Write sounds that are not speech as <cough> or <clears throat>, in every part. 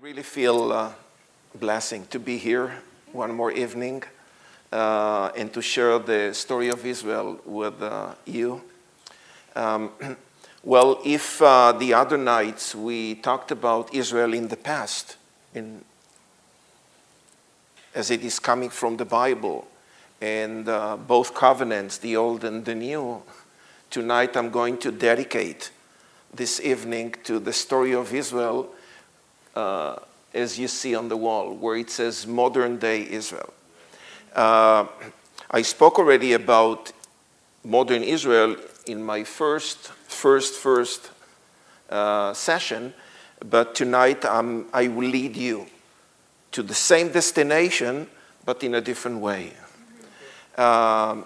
really feel uh, blessing to be here one more evening uh, and to share the story of Israel with uh, you. Um, <clears throat> well, if uh, the other nights we talked about Israel in the past, in, as it is coming from the Bible, and uh, both covenants, the old and the new, tonight I'm going to dedicate this evening to the story of Israel uh, as you see on the wall, where it says modern day Israel. Uh, I spoke already about modern Israel in my first, first, first uh, session, but tonight I will lead you to the same destination, but in a different way. Um,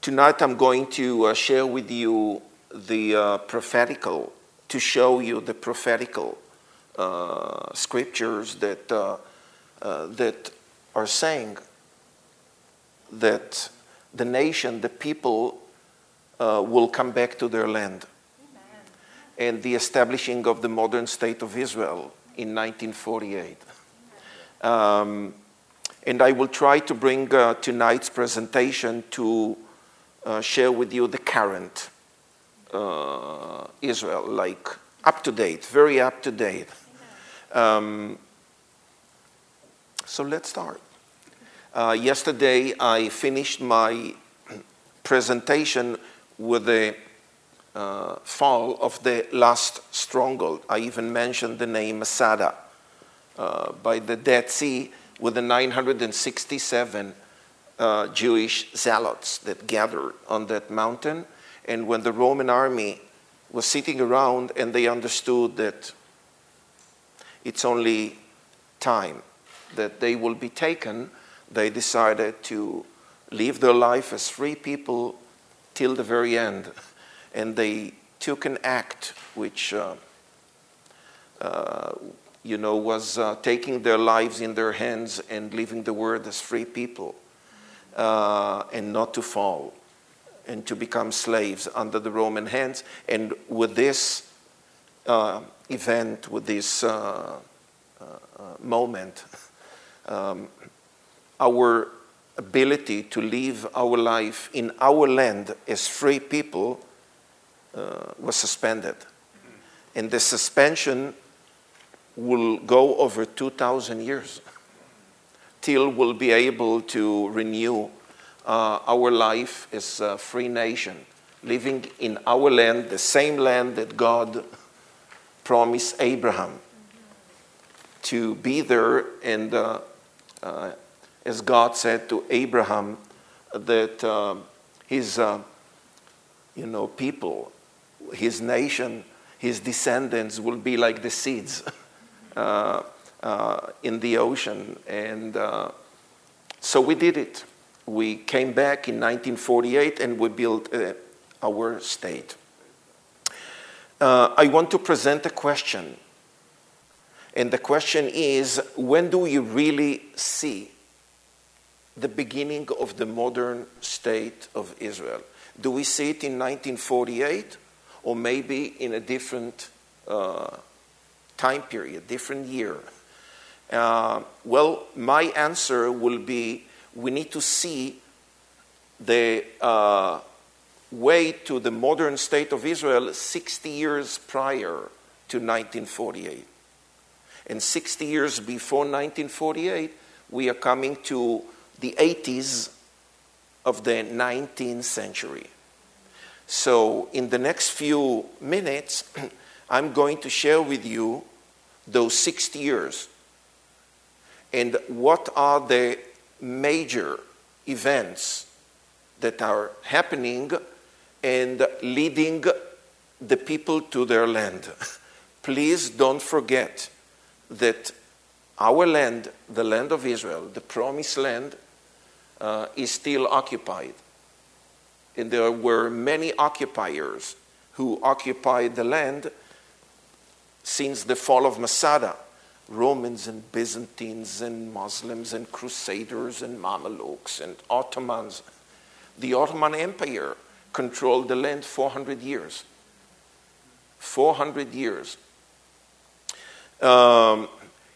tonight I'm going to uh, share with you the uh, prophetical, to show you the prophetical scriptures that, uh, uh, that are saying that the nation, the people, uh, will come back to their land. Amen. And the establishing of the modern state of Israel in 1948. Um, and I will try to bring uh, tonight's presentation to uh, share with you the current Israel, like up to date, very up to date. Um, so let's start. Uh, yesterday, I finished my <clears throat> presentation with the uh, fall of the last stronghold. I even mentioned the name Masada uh, by the Dead Sea with the 967 uh, Jewish zealots that gathered on that mountain. And when the Roman army was sitting around and they understood that it's only time that they will be taken, they decided to live their life as free people till the very end. And they took an act which, uh, uh, you know, was uh, taking their lives in their hands and living the world as free people uh, and not to fall and to become slaves under the Roman hands. And with this, uh, event, with this uh, uh, moment, um, our ability to live our life in our land as free people uh, was suspended. And the suspension will go over 2,000 years till we'll be able to renew uh, our life as a free nation, living in our land, the same land that God promised Abraham to be there. And uh, uh, as God said to Abraham, that uh, his, uh, you know, people, his nation, his descendants will be like the seeds <laughs> uh, uh, in the ocean. And so we did it. We came back in 1948 and we built our state uh, I want to present a question. And the question is when do we really see the beginning of the modern state of Israel? Do we see it in 1948 or maybe in a different uh, time period, different year? Uh, well, my answer will be we need to see the uh, way to the modern state of Israel 60 years prior to 1948. And 60 years before 1948, we are coming to the 80s of the 19th century. So, in the next few minutes, <clears throat> I'm going to share with you those 60 years and what are the major events that are happening and leading the people to their land. <laughs> Please don't forget that our land, the land of Israel, the promised land, uh, is still occupied. And there were many occupiers who occupied the land since the fall of Masada Romans and Byzantines and Muslims and Crusaders and Mamelukes and Ottomans. The Ottoman Empire controlled the land 400 years. 400 years. Um,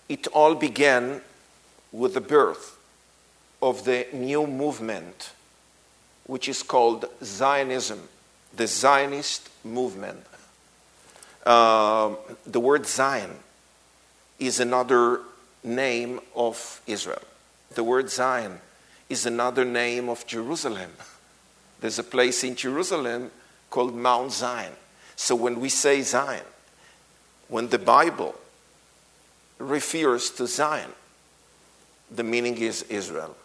it all began with the birth of the new movement, which is called Zionism, the Zionist movement. Uh, the word Zion is another name of Israel. The word Zion is another name of Jerusalem. <laughs> There's a place in Jerusalem called Mount Zion. So when we say Zion, when the Bible refers to Zion, the meaning is Israel.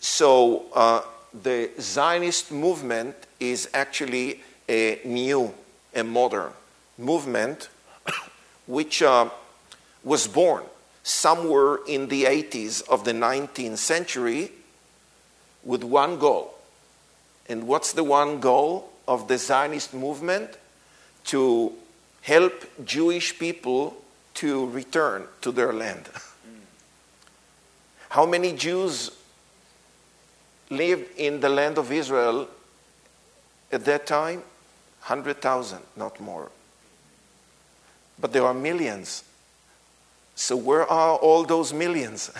So uh, the Zionist movement is actually a new, a modern movement <coughs> which uh, was born somewhere in the 80s of the 19th century with one goal. And what's the one goal of the Zionist movement? To help Jewish people to return to their land. How many Jews lived in the land of Israel at that time? 100,000, not more. But there are millions. So where are all those millions?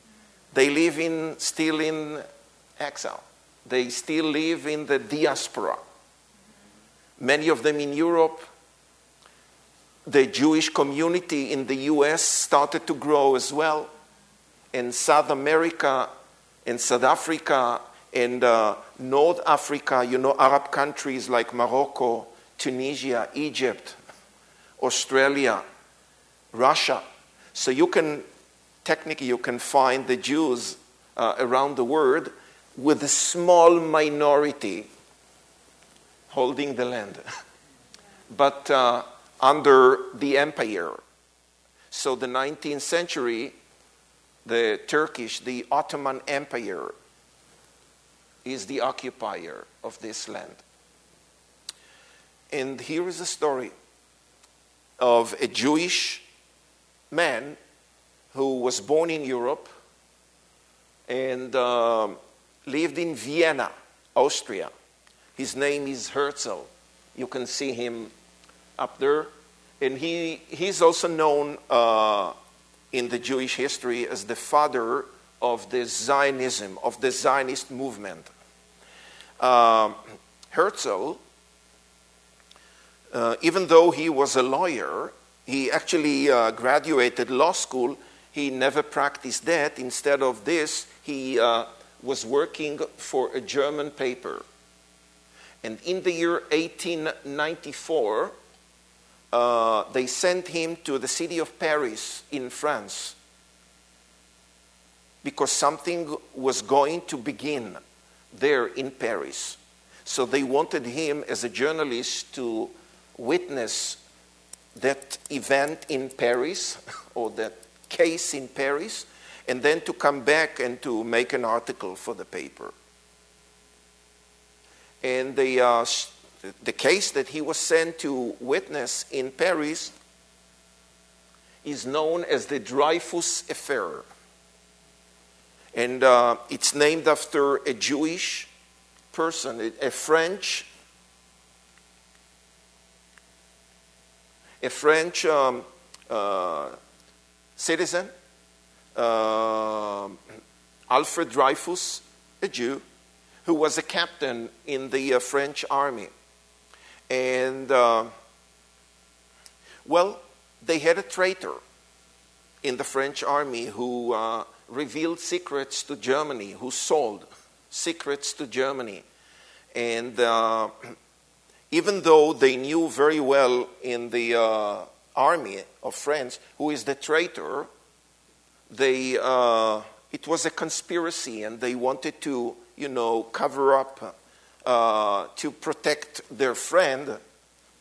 <laughs> they live in, still in exile. They still live in the diaspora. Many of them in Europe. The Jewish community in the US started to grow as well. In South America, in South Africa, and uh, North Africa, you know, Arab countries like Morocco, Tunisia, Egypt, Australia, Russia. So you can, technically, you can find the Jews uh, around the world with a small minority holding the land. <laughs> but uh, under the empire. So the 19th century, the Turkish, the Ottoman Empire, is the occupier of this land. And here is a story of a Jewish man who was born in Europe and uh, lived in Vienna, Austria. His name is Herzl. You can see him up there. And he, he's also known uh, in the Jewish history as the father of the Zionism, of the Zionist movement. Uh, Herzl uh, even though he was a lawyer, he actually uh, graduated law school. He never practiced that. Instead of this, he uh, was working for a German paper. And in the year 1894, uh, they sent him to the city of Paris in France because something was going to begin there in Paris. So they wanted him as a journalist to witness that event in Paris <laughs> or that case in Paris and then to come back and to make an article for the paper. And the, uh, the case that he was sent to witness in Paris is known as the Dreyfus Affair. And uh, it's named after a Jewish person, a French a French um, uh, citizen, uh, Alfred Dreyfus, a Jew, who was a captain in the uh, French army. And, uh, well, they had a traitor in the French army who uh, revealed secrets to Germany, who sold secrets to Germany. And uh, even though they knew very well in the uh, army of France who is the traitor, they, uh, it was a conspiracy and they wanted to, you know, cover up uh, to protect their friend.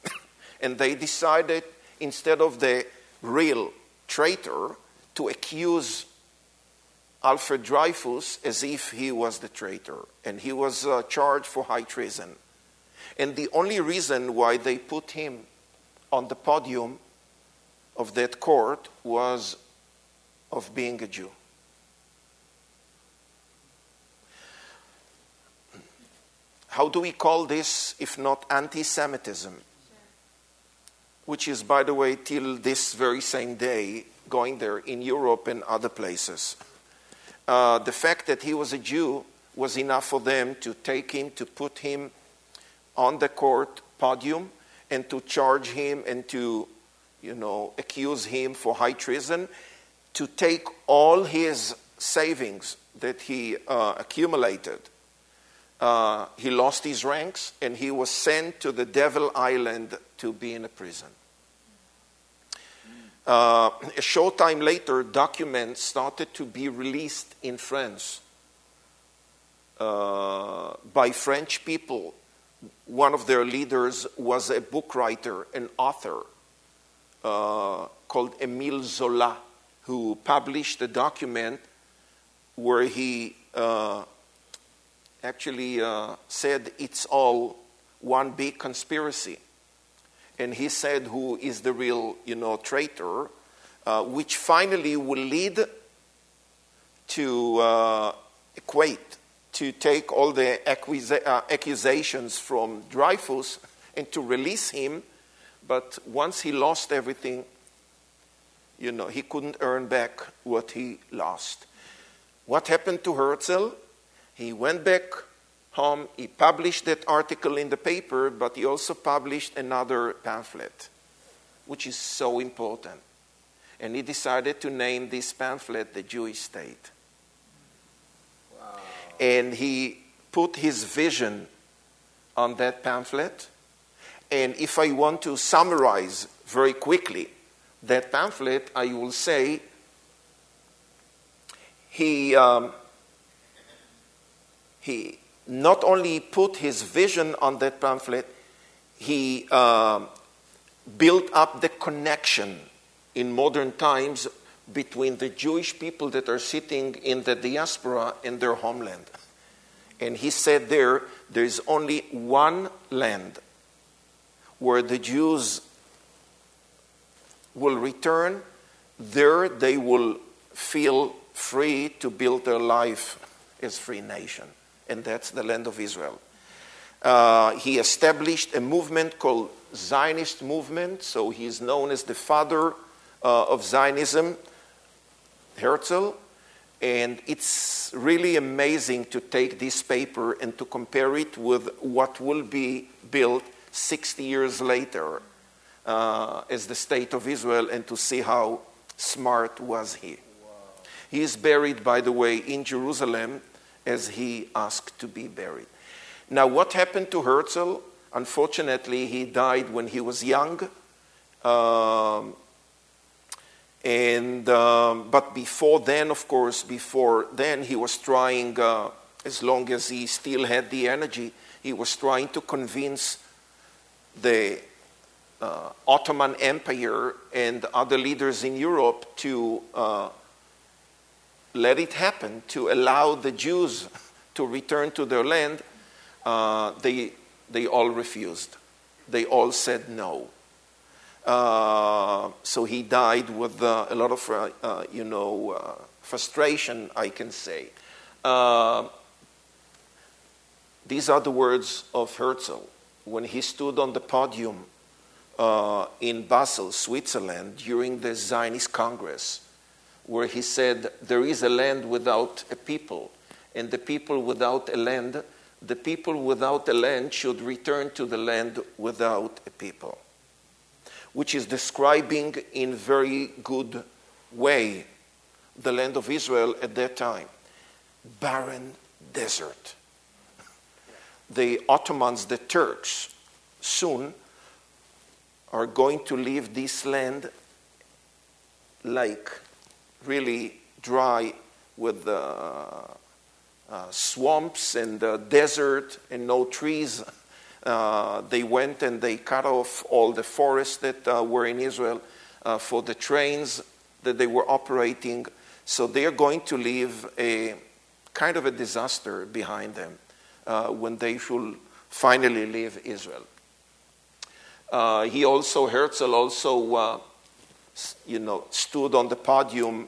<coughs> and they decided, instead of the real traitor, to accuse Alfred Dreyfus as if he was the traitor. And he was uh, charged for high treason. And the only reason why they put him on the podium of that court was of being a Jew. How do we call this if not anti Semitism? which is, by the way, till this very same day, going there in Europe and other places. Uh, the fact that he was a Jew was enough for them to take him, to put him on the court podium, and to charge him and to, you know, accuse him for high treason, to take all his savings that he uh, accumulated. Uh, he lost his ranks and he was sent to the Devil Island to be in a prison. Uh, a short time later, documents started to be released in France uh, by French people. One of their leaders was a book writer, an author uh, called Émile Zola, who published a document where he uh, actually uh, said it's all one big conspiracy and he said who is the real, you know, traitor, uh, which finally will lead to uh, equate, to take all the accusa- uh, accusations from Dreyfus and to release him. But once he lost everything, you know, he couldn't earn back what he lost. What happened to Herzl? He went back home. He published that article in the paper, but he also published another pamphlet, which is so important. And he decided to name this pamphlet The Jewish State. Wow. And he put his vision on that pamphlet. And if I want to summarize very quickly that pamphlet, I will say he, um, he not only put his vision on that pamphlet, he uh, built up the connection in modern times between the Jewish people that are sitting in the diaspora and their homeland. And he said there, there is only one land where the Jews will return. There they will feel free to build their life as free nation and that's the land of Israel. Uh, he established a movement called Zionist movement, so he is known as the father uh, of Zionism, Herzl. And it's really amazing to take this paper and to compare it with what will be built 60 years later uh, as the state of Israel and to see how smart was he. Wow. He is buried, by the way, in Jerusalem as he asked to be buried. Now, what happened to Herzl? Unfortunately, he died when he was young. Um, and um, but before then, of course, before then, he was trying, uh, as long as he still had the energy, he was trying to convince the uh, Ottoman Empire and other leaders in Europe to uh, let it happen to allow the Jews to return to their land, uh, they, they all refused. They all said no. Uh, so he died with uh, a lot of, uh, you know, frustration, I can say. these are the words of Herzl when he stood on the podium Uh, in Basel, Switzerland, during the Zionist Congress where he said, There is a land without a people, and the people without a land, the people without a land should return to the land without a people. Which is describing in very good way the land of Israel at that time. Barren desert. The Ottomans, the Turks, soon are going to leave this land like really dry with uh, uh, swamps and uh, desert and no trees. Uh, they went and they cut off all the forests that uh, were in Israel uh, for the trains that they were operating. So they are going to leave a kind of a disaster behind them when they should finally leave Israel. He also, Herzl also you know, stood on the podium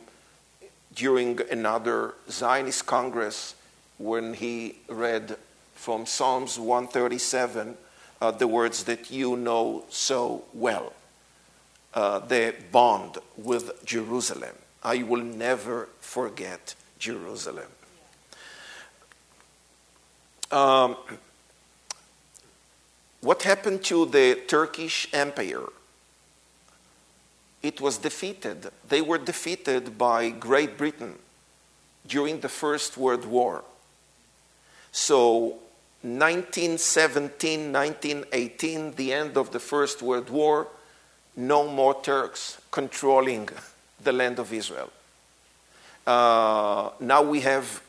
during another Zionist Congress when he read from Psalms 137 uh, the words that you know so well. uh, the bond with Jerusalem. I will never forget Jerusalem. Um, what happened to the Turkish Empire? It was defeated. They were defeated by Great Britain during the First World War. So, 1917, 1918, the end of the First World War, no more Turks controlling the land of Israel. Uh, now we have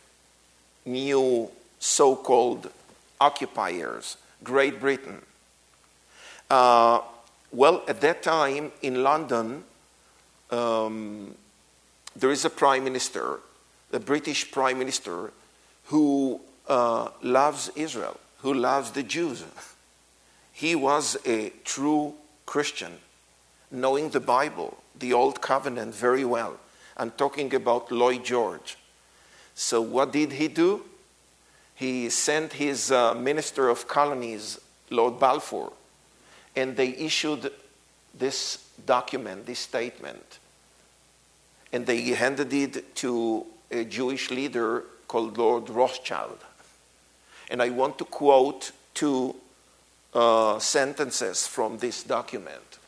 new so called occupiers, Great Britain. Uh, well, at that time in London, um, there is a prime minister, a British prime minister, who uh, loves Israel, who loves the Jews. <laughs> He was a true Christian, knowing the Bible, the Old Covenant very well. I'm talking about Lloyd George. So, what did he do? He sent his uh, Minister of Colonies, Lord Balfour, and they issued this document, this statement. And they handed it to a Jewish leader called Lord Rothschild. And I want to quote two uh, sentences from this document.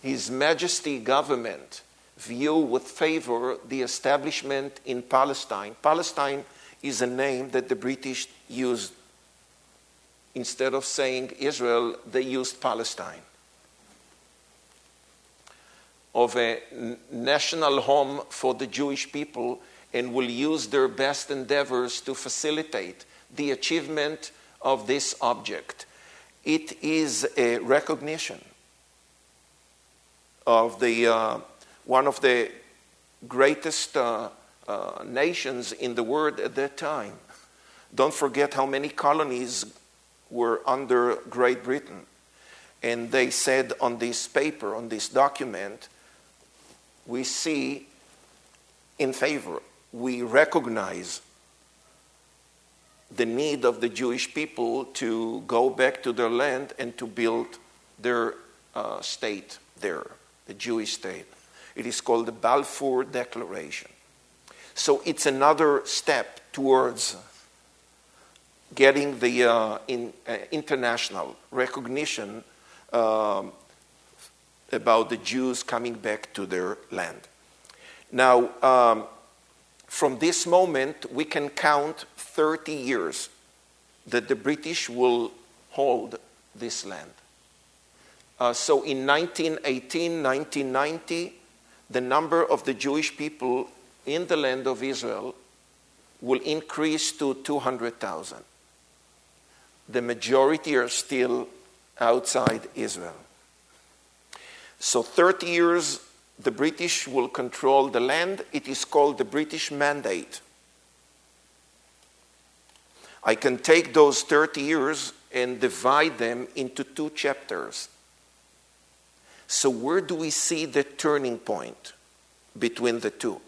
His Majesty government view with favor the establishment in Palestine. Palestine is a name that the British used. Instead of saying Israel, they used Palestine. Of a national home for the Jewish people and will use their best endeavors to facilitate the achievement of this object. It is a recognition of the, uh, one of the greatest uh, uh, nations in the world at that time. Don't forget how many colonies were under Great Britain. And they said on this paper, on this document, we see in favor, we recognize the need of the Jewish people to go back to their land and to build their uh, state there, the Jewish state. It is called the Balfour Declaration. So it's another step towards getting the uh, in, uh, international recognition um, about the Jews coming back to their land. Now, um, from this moment, we can count 30 years that the British will hold this land. Uh, so in 1918, 1990, the number of the Jewish people in the land of Israel will increase to 200,000. The majority are still outside Israel. So, 30 years, the British will control the land. It is called the British Mandate. I can take those 30 years and divide them into two chapters. So, where do we see the turning point between the two?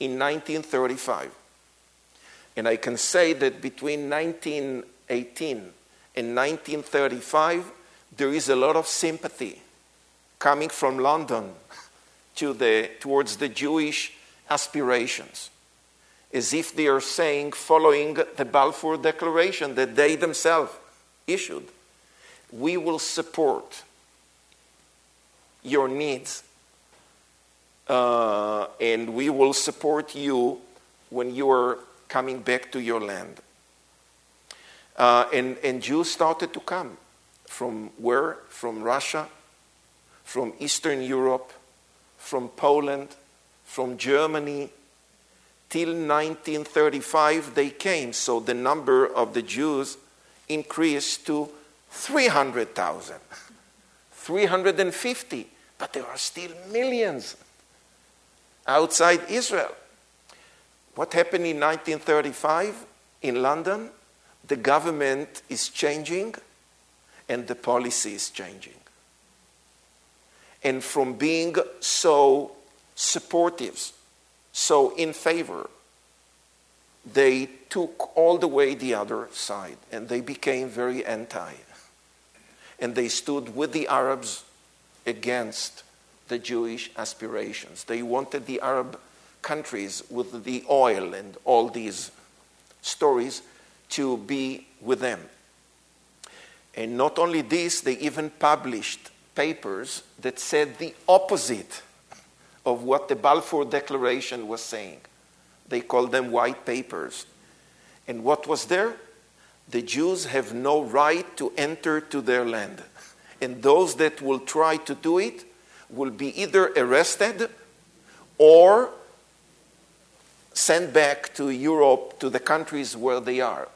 In 1935. And I can say that between 1918 and 1935, there is a lot of sympathy coming from London <laughs> to the, towards the Jewish aspirations, as if they are saying, following the Balfour Declaration that they themselves issued, we will support your needs uh, and we will support you when you are coming back to your land. Uh, and, and Jews started to come from where? From Russia, from Eastern Europe, from Poland, from Germany. Till 1935, they came. So the number of the Jews increased to 300,000, <laughs> 350. But there are still millions outside Israel. What happened in 1935 in London? The government is changing and the policy is changing. And from being so supportive, so in favor, they took all the way the other side and they became very anti. And they stood with the Arabs against the Jewish aspirations. They wanted the Arab countries with the oil and all these stories to be with them. And not only this, they even published papers that said the opposite of what the Balfour Declaration was saying. They called them white papers. And what was there? The Jews have no right to enter to their land. And those that will try to do it will be either arrested or sent back to Europe, to the countries where they are.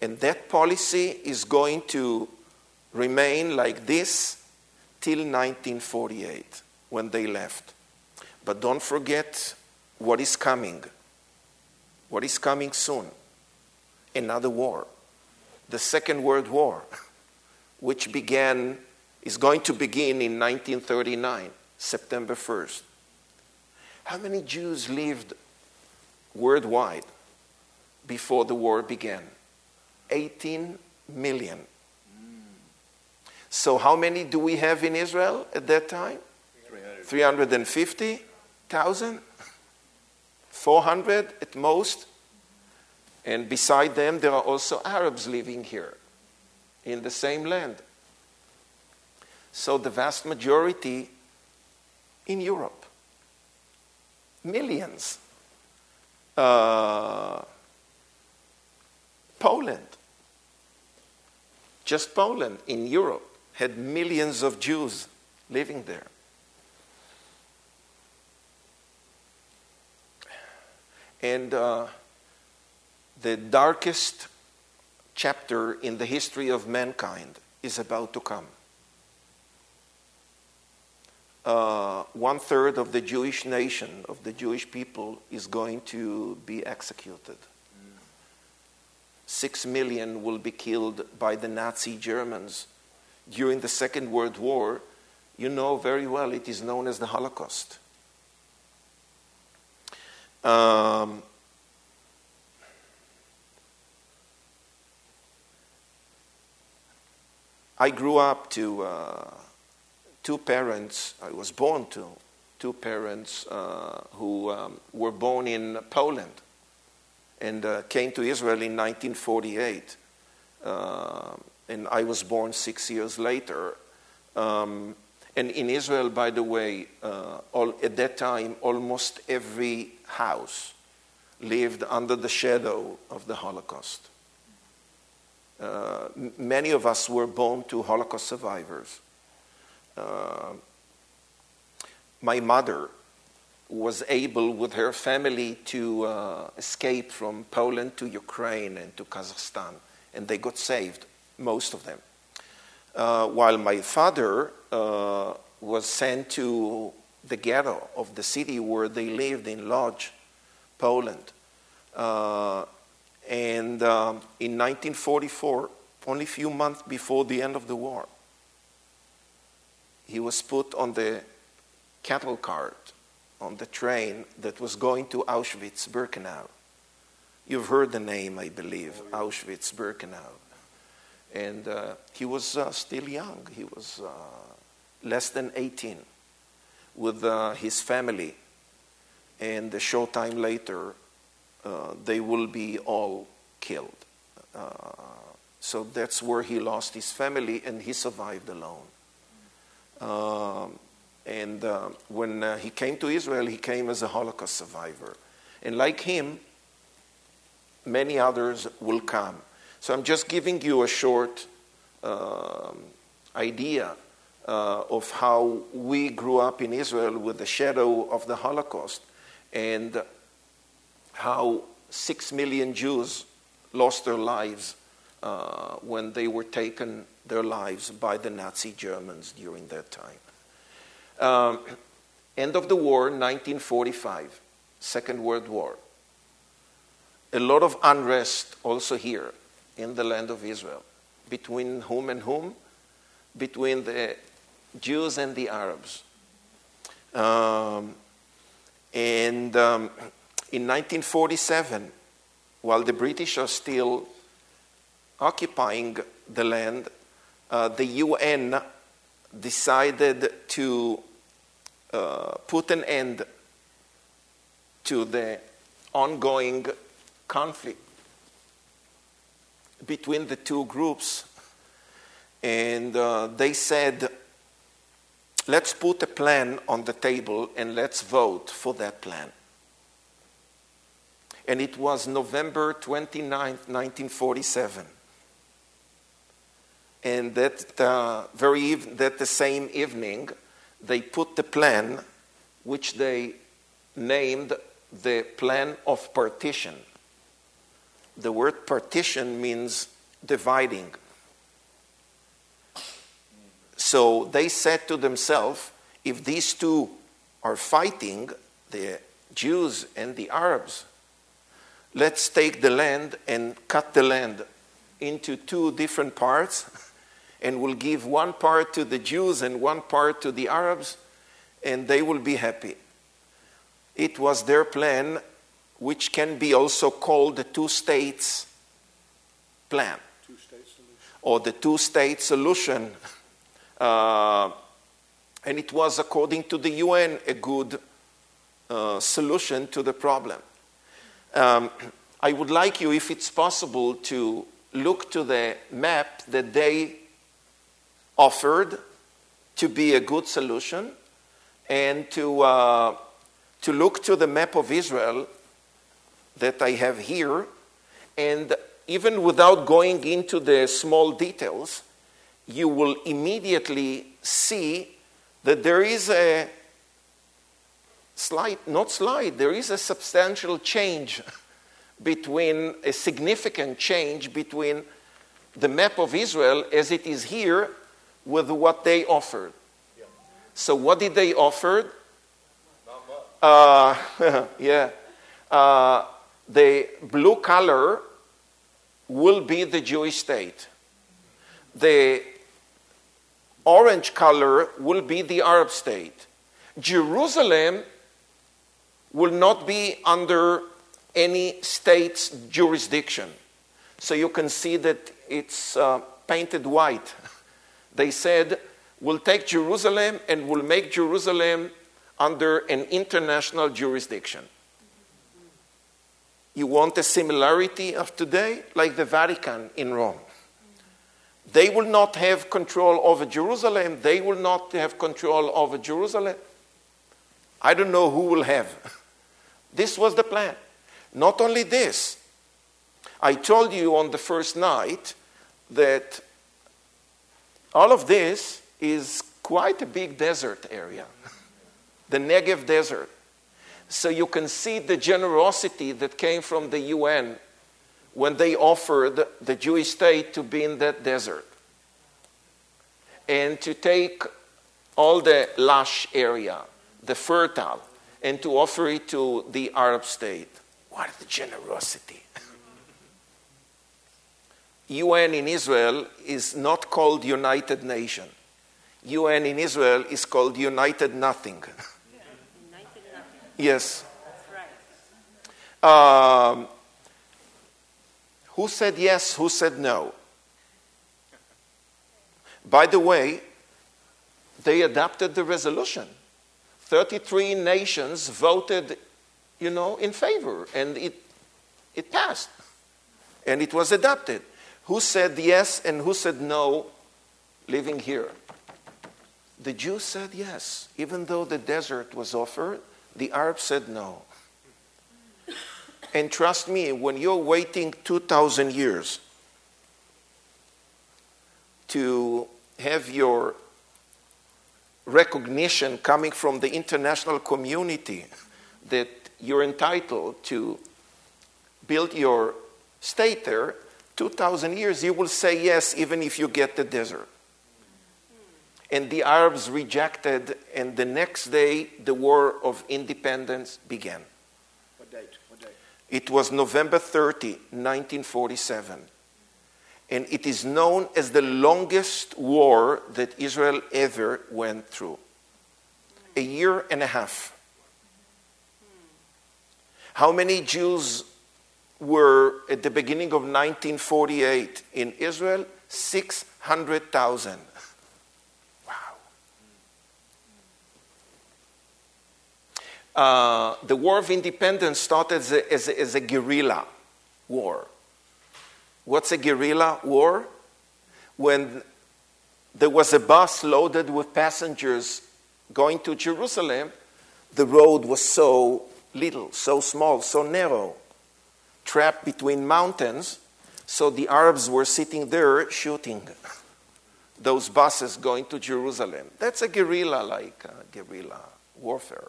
And that policy is going to remain like this till 1948 when they left. But don't forget what is coming. What is coming soon? Another war. The Second World War, <laughs> which began, is going to begin in 1939, September 1st. How many Jews lived worldwide before the war began? 18 million. So, how many do we have in Israel at that time? 350,000? 400 at most? And beside them, there are also Arabs living here in the same land. So, the vast majority in Europe. Millions. Uh, Poland. Just Poland in Europe had millions of Jews living there. And uh, the darkest chapter in the history of mankind is about to come. Uh, one third of the Jewish nation, of the Jewish people, is going to be executed. Six million will be killed by the Nazi Germans during the Second World War. You know very well it is known as the Holocaust. Um, I grew up to uh, two parents, I was born to two parents uh, who um, were born in Poland and uh, came to Israel in 1948. Uh, and I was born six years later. Um, and in Israel, by the way, uh, all, at that time, almost every house lived under the shadow of the Holocaust. Uh, many of us were born to Holocaust survivors. Uh, my mother was able, with her family, to uh, escape from Poland to Ukraine and to Kazakhstan, and they got saved, most of them. Uh, while my father uh, was sent to the ghetto of the city where they lived in Lodz, Poland. Uh, and um, in 1944, only a few months before the end of the war, he was put on the cattle cart on the train that was going to Auschwitz Birkenau. You've heard the name, I believe, Auschwitz Birkenau. And uh, he was uh, still young, he was uh, less than 18, with uh, his family. And a short time later, uh, they will be all killed. Uh, so that's where he lost his family and he survived alone. Um, and uh, when uh, he came to Israel, he came as a Holocaust survivor. And like him, many others will come. So I'm just giving you a short um, idea uh, of how we grew up in Israel with the shadow of the Holocaust and how six million Jews lost their lives uh, when they were taken their lives by the Nazi Germans during that time. Um, end of the war, 1945, Second World War. A lot of unrest also here in the land of Israel. Between whom and whom? Between the Jews and the Arabs. Um, and um, in 1947, while the British are still occupying the land, uh, the UN decided to uh, put an end to the ongoing conflict between the two groups. And uh, they said, let's put a plan on the table and let's vote for that plan. And it was November 29, 1947. And that, uh, very that the same evening, they put the plan, which they named the plan of partition. The word partition means dividing. So they said to themselves if these two are fighting, the Jews and the Arabs, let's take the land and cut the land into two different parts, <laughs> and we'll give one part to the Jews and one part to the Arabs, and they will be happy. It was their plan, which can be also called the two states plan or the two state solution. <laughs> Uh, and it was, according to the UN, a good uh, solution to the problem. Um, I would like you, if it's possible, to look to the map that they offered to be a good solution and to, uh, to look to the map of Israel that I have here. And even without going into the small details, you will immediately see that there is a slight, not slight, there is a substantial change <laughs> between, a significant change between the map of Israel as it is here with what they offered. So, what did they offer? Uh, <laughs> yeah. Uh, the blue color will be the Jewish state. The orange color will be the Arab state. Jerusalem will not be under any state's jurisdiction. So you can see that it's uh, painted white. <laughs> They said, we'll take Jerusalem and we'll make Jerusalem under an international jurisdiction. You want a similarity of today? Like the Vatican in Rome. They will not have control over Jerusalem. They will not have control over Jerusalem. I don't know who will have. <laughs> This was the plan. Not only this, I told you on the first night that all of this is quite a big desert area, <laughs> the Negev desert. So you can see the generosity that came from the UN when they offered the Jewish state to be in that desert and to take all the lush area, the fertile, and to offer it to the Arab state. What the generosity! UN in Israel is not called United Nation. UN in Israel is called United Nothing. United <laughs> nothing. <laughs> yes. Right. Um, who said yes? Who said no? By the way, they adopted the resolution. 33 nations voted, you know, in favor, and it, it passed. And it was adopted. Who said yes and who said no living here? The Jews said yes. Even though the desert was offered, the Arabs said no. And trust me, when you're waiting 2,000 years to have your recognition coming from the international community that you're entitled to build your state there, 2,000 years, you will say yes, even if you get the desert. And the Arabs rejected, and the next day, the War of Independence began. What date? What date? It was November 30, 1947. And it is known as the longest war that Israel ever went through. A year and a half. How many Jews were at the beginning of 1948 in Israel? 600,000. Wow. Uh, the War of Independence started as a, as, a, as a guerrilla war. What's a guerrilla war? When there was a bus loaded with passengers going to Jerusalem, the road was so little, so small, so narrow, trapped between mountains. So the Arabs were sitting there shooting those buses going to Jerusalem. That's a guerrilla like uh, guerrilla warfare.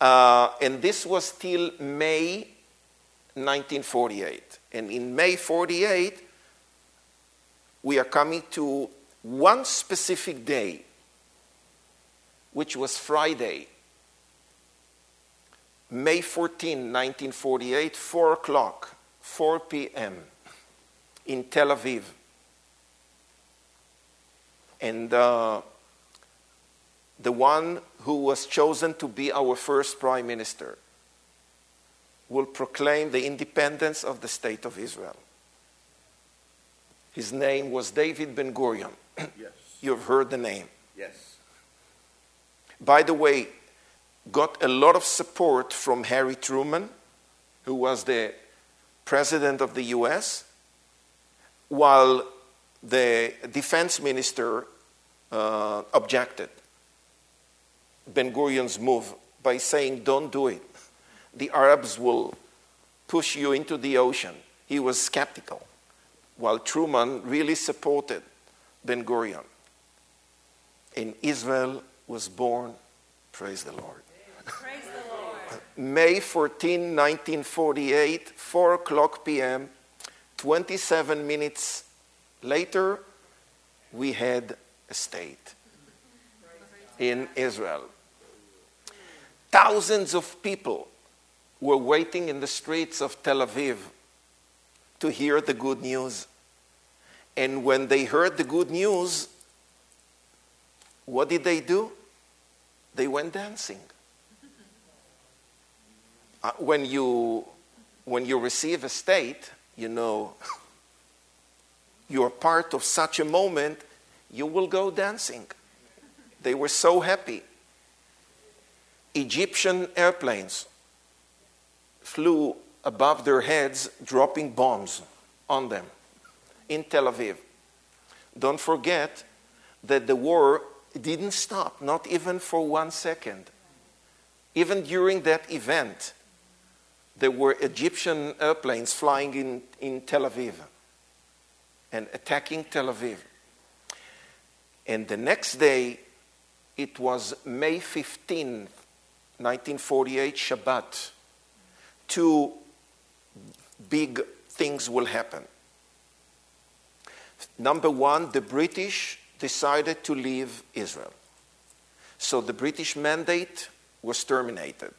Uh, and this was till May 1948. And in May 48, we are coming to one specific day, which was Friday, May 14, 1948, 4 o'clock, 4 p.m. in Tel Aviv. And uh, the one who was chosen to be our first prime minister will proclaim the independence of the state of Israel. His name was David Ben Gurion. Yes. <coughs> You've heard the name. Yes. By the way, got a lot of support from Harry Truman, who was the president of the US, while the defense minister uh, objected Ben Gurion's move by saying, Don't do it. The Arabs will push you into the ocean. He was skeptical, while Truman really supported Ben Gurion. And Israel was born, praise the Lord. May 14, 1948, 4 o'clock p.m., 27 minutes later, we had a state in Israel. Thousands of people were waiting in the streets of Tel Aviv to hear the good news. And when they heard the good news, what did they do? They went dancing. Uh, when, you, when you receive a state, you know <laughs> you're part of such a moment, you will go dancing. They were so happy. Egyptian airplanes flew above their heads, dropping bombs on them in Tel Aviv. Don't forget that the war didn't stop, not even for one second. Even during that event, there were Egyptian airplanes flying in, in Tel Aviv and attacking Tel Aviv. And the next day, it was May 15th, 1948, Shabbat. Two big things will happen. Number one, the British decided to leave Israel. So the British mandate was terminated.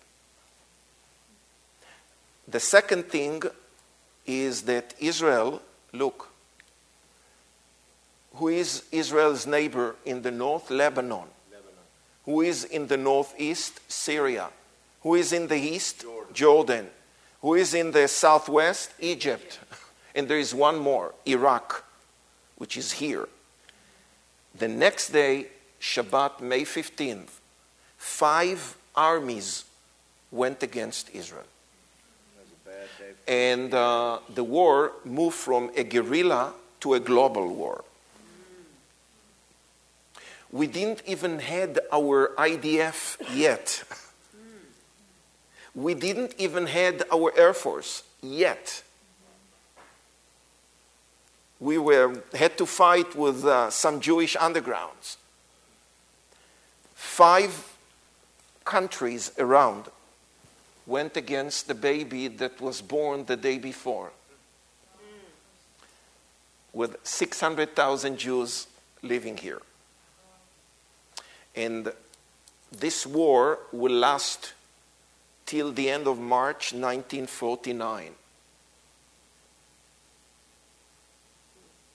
The second thing is that Israel, look, who is Israel's neighbor in the north? Lebanon. Who is in the northeast? Syria. Who is in the east? Jordan. Jordan. Who is in the southwest? Egypt. <laughs> And there is one more, Iraq, which is here. The next day, Shabbat, May 15th, five armies went against Israel. That was a bad day. And uh, the war moved from a guerrilla to a global war. We didn't even had our IDF yet. We didn't even had our Air Force yet. We were, had to fight with uh, some Jewish undergrounds. Five countries around went against the baby that was born the day before, with 600,000 Jews living here. And this war will last till the end of March 1949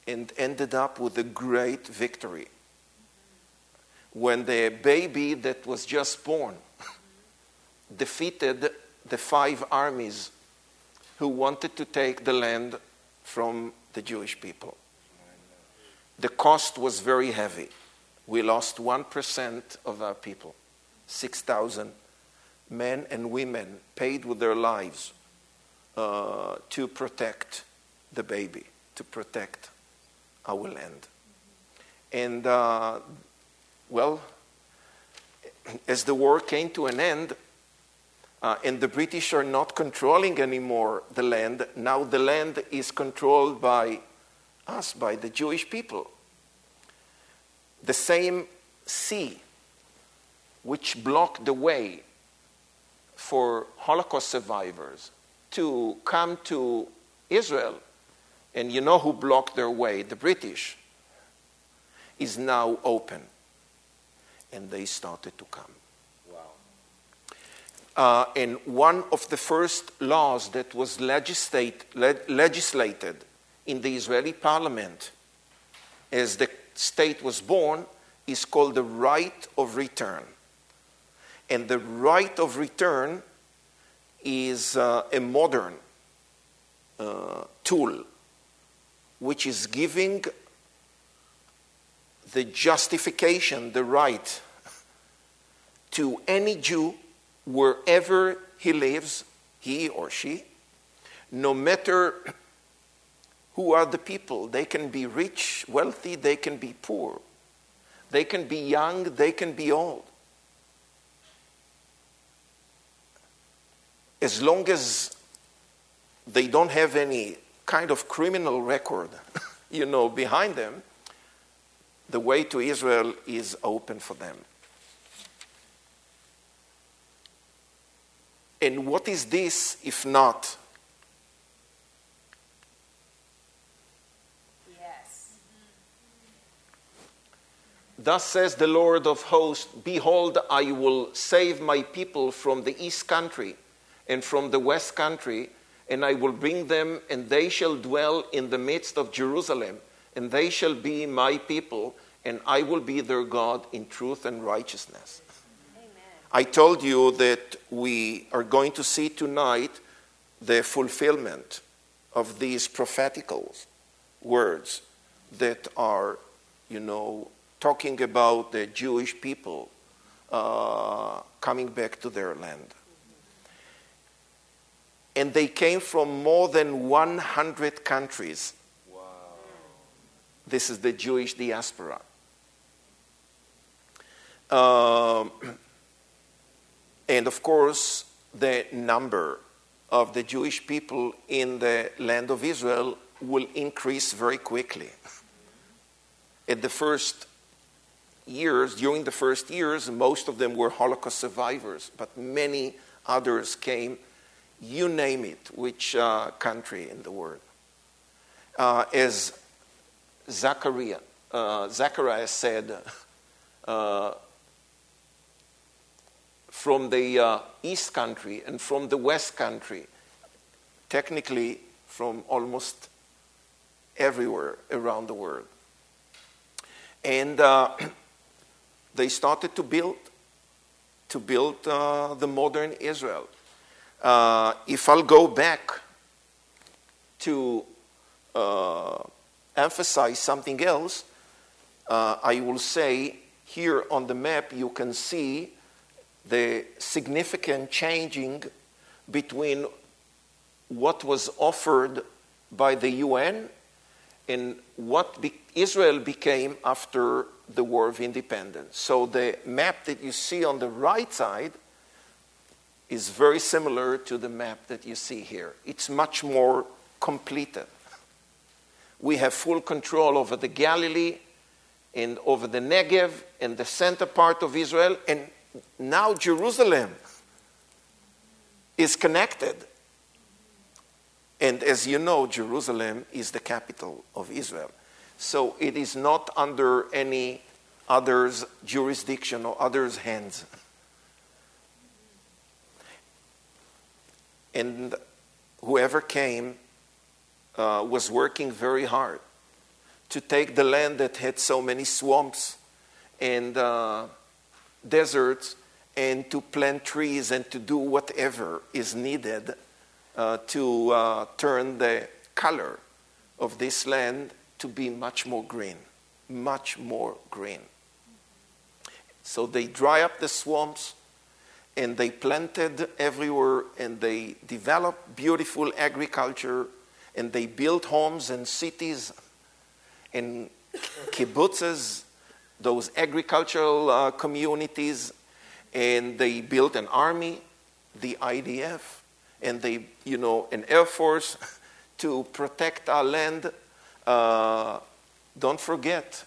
and ended up with a great victory. When the baby that was just born defeated the five armies who wanted to take the land from the Jewish people. The cost was very heavy. We lost 1% of our people, 6,000 men and women paid with their lives uh, to protect the baby, to protect our land. And, uh, well, as the war came to an end, uh, and the British are not controlling anymore the land, now the land is controlled by us, by the Jewish people. The same sea which blocked the way for Holocaust survivors to come to Israel, and you know who blocked their way? The British, is now open. And they started to come. Uh, and one of the first laws that was legislate, le- legislated in the Israeli parliament as the state was born is called the right of return. And the right of return is uh, a modern uh, tool which is giving the justification, the right to any Jew wherever he lives, he or she, no matter who are the people. They can be rich, wealthy, they can be poor. They can be young, they can be old. As long as they don't have any kind of criminal record, <laughs> you know, behind them, the way to Israel is open for them. And what is this if not Yes. Thus says the Lord of hosts Behold, I will save my people from the east country and from the west country, and I will bring them, and they shall dwell in the midst of Jerusalem, and they shall be my people, and I will be their God in truth and righteousness. I told you that we are going to see tonight the fulfillment of these prophetical words that are, you know, talking about the Jewish people uh, coming back to their land. And they came from more than 100 countries. Wow. This is the Jewish diaspora. Um, and of course, the number of the Jewish people in the land of Israel will increase very quickly. In the first years, during the first years, most of them were Holocaust survivors, but many others came, you name it, which uh, country in the world. Uh, as Zachariah, uh, Zachariah said, uh, from the uh, east country and from the west country, technically from almost everywhere around the world. And uh, <clears throat> they started to build, to build uh, the modern Israel. Uh, if I'll go back to uh, emphasize something else, uh, I will say here on the map you can see the significant changing between what was offered by the UN and what be- Israel became after the War of Independence. So the map that you see on the right side is very similar to the map that you see here. It's much more completed. We have full control over the Galilee and over the Negev and the center part of Israel, and now Jerusalem is connected. And as you know, Jerusalem is the capital of Israel. So it is not under any other's jurisdiction or other's hands. And whoever came uh, was working very hard to take the land that had so many swamps and uh, deserts and to plant trees and to do whatever is needed uh, to uh, turn the color of this land to be much more green, much more green. So they dry up the swamps and they planted everywhere and they developed beautiful agriculture and they built homes and cities and kibbutzes, those agricultural uh, communities, and they built an army, the IDF, and they, you know, an air force <laughs> to protect our land. Uh, don't forget,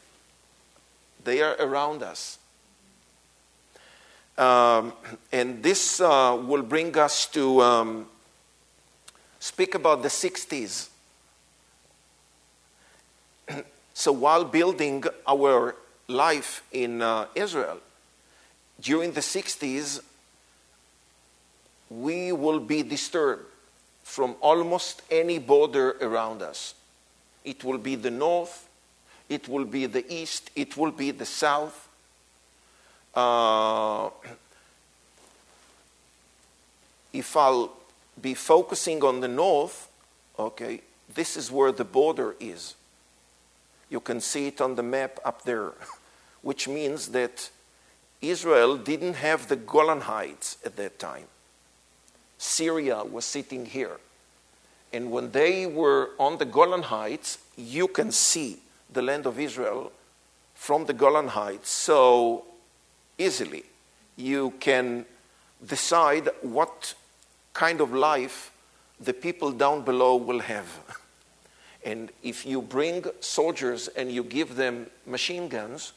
they are around us. Um, and this uh, will bring us to um, speak about the 60s. <clears throat> so while building our life in uh, Israel, during the 60s, we will be disturbed from almost any border around us. It will be the north, it will be the east, it will be the south. Uh, <clears throat> if I'll be focusing on the north, okay, this is where the border is. You can see it on the map up there, <laughs> which means that Israel didn't have the Golan Heights at that time. Syria was sitting here. And when they were on the Golan Heights, you can see the land of Israel from the Golan Heights so easily. You can decide what kind of life the people down below will have. <laughs> And if you bring soldiers and you give them machine guns,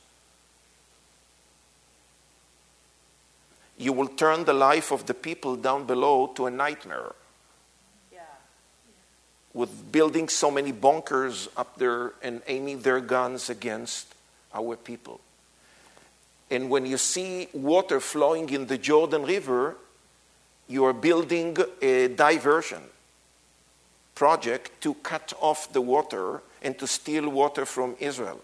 you will turn the life of the people down below to a nightmare. Yeah. With building so many bunkers up there and aiming their guns against our people. And when you see water flowing in the Jordan River, you are building a diversion project to cut off the water and to steal water from Israel.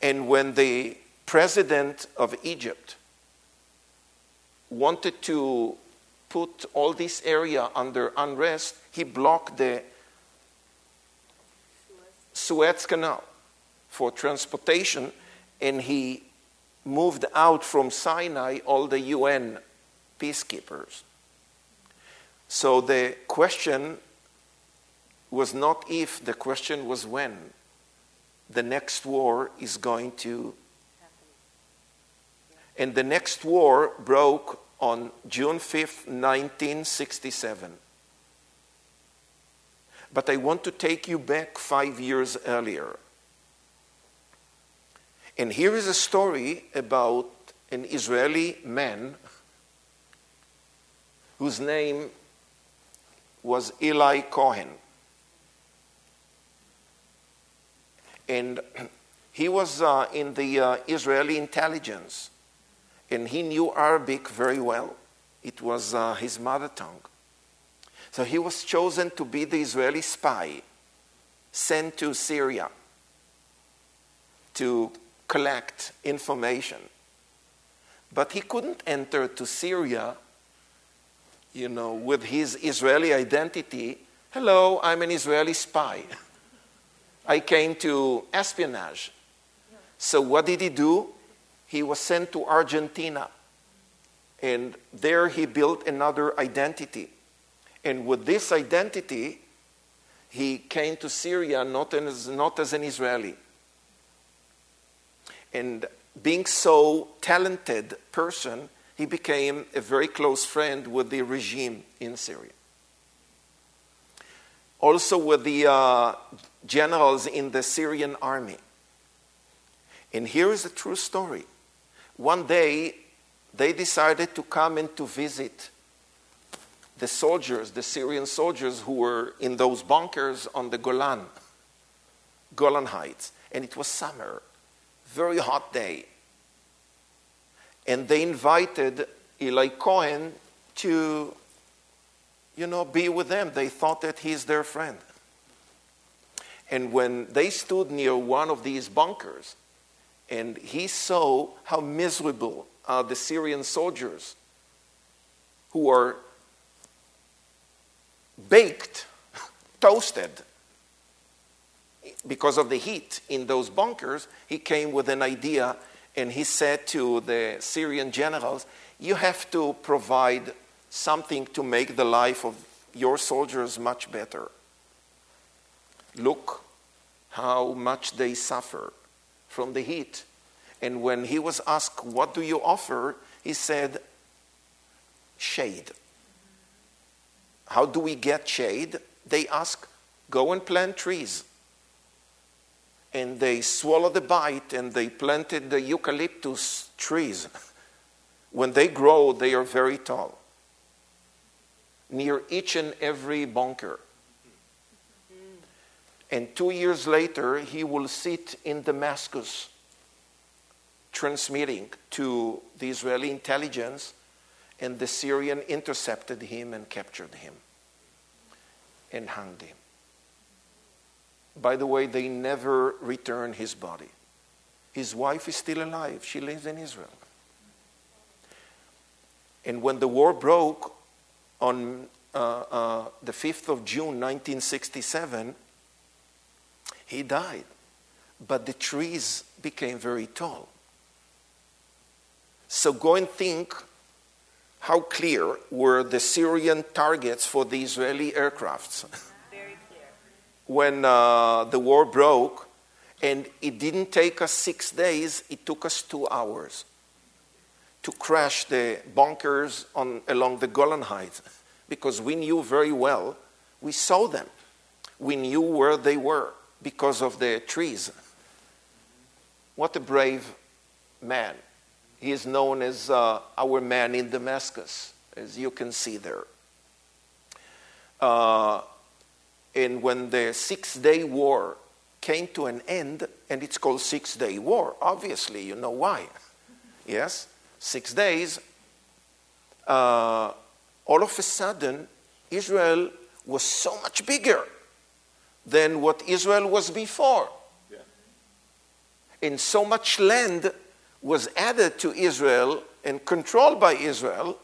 And when the president of Egypt wanted to put all this area under unrest, he blocked the Suez Canal for transportation and he moved out from Sinai all the UN peacekeepers. So the question was not if, the question was when the next war is going to. And the next war broke on June 5th, 1967. But I want to take you back five years earlier. And here is a story about an Israeli man whose name was Eli Cohen. And <clears throat> he was uh, in the uh, Israeli intelligence, and he knew Arabic very well. It was uh, his mother tongue. So he was chosen to be the Israeli spy sent to Syria to collect information. But he couldn't enter to Syria you know, with his Israeli identity, hello, I'm an Israeli spy. I came to espionage. So what did he do? He was sent to Argentina. And there he built another identity. And with this identity, he came to Syria not as, not as an Israeli. And being so talented person, he became a very close friend with the regime in Syria. Also, with the uh, generals in the Syrian army. And here is a true story. One day, they decided to come and to visit the soldiers, the Syrian soldiers who were in those bunkers on the Golan, Golan Heights. And it was summer, very hot day. And they invited Eli Cohen to, you know, be with them. They thought that he's their friend. And when they stood near one of these bunkers, and he saw how miserable are the Syrian soldiers who are baked, <laughs> toasted because of the heat in those bunkers, he came with an idea and he said to the Syrian generals, you have to provide something to make the life of your soldiers much better. Look how much they suffer from the heat. And when he was asked, What do you offer? he said, Shade. How do we get shade? They ask, Go and plant trees. And they swallowed the bite and they planted the eucalyptus trees. <laughs> When they grow, they are very tall. Near each and every bunker. And two years later, he will sit in Damascus transmitting to the Israeli intelligence, and the Syrian intercepted him and captured him and hung him. By the way, they never returned his body. His wife is still alive, she lives in Israel. And when the war broke on uh, uh, the 5th of June 1967, he died. But the trees became very tall. So go and think how clear were the Syrian targets for the Israeli aircrafts. Very clear. when uh, the war broke, and it didn't take us six days, it took us two hours to crash the bunkers on, along the Golan Heights because we knew very well, we saw them. We knew where they were because of the trees. What a brave man. He is known as uh, our man in Damascus, as you can see there. Uh, and when the Six Day War came to an end, and it's called Six Day War, obviously, you know why. Yes? Six days, uh, all of a sudden, Israel was so much bigger than what Israel was before. And so much land was added to Israel and controlled by Israel.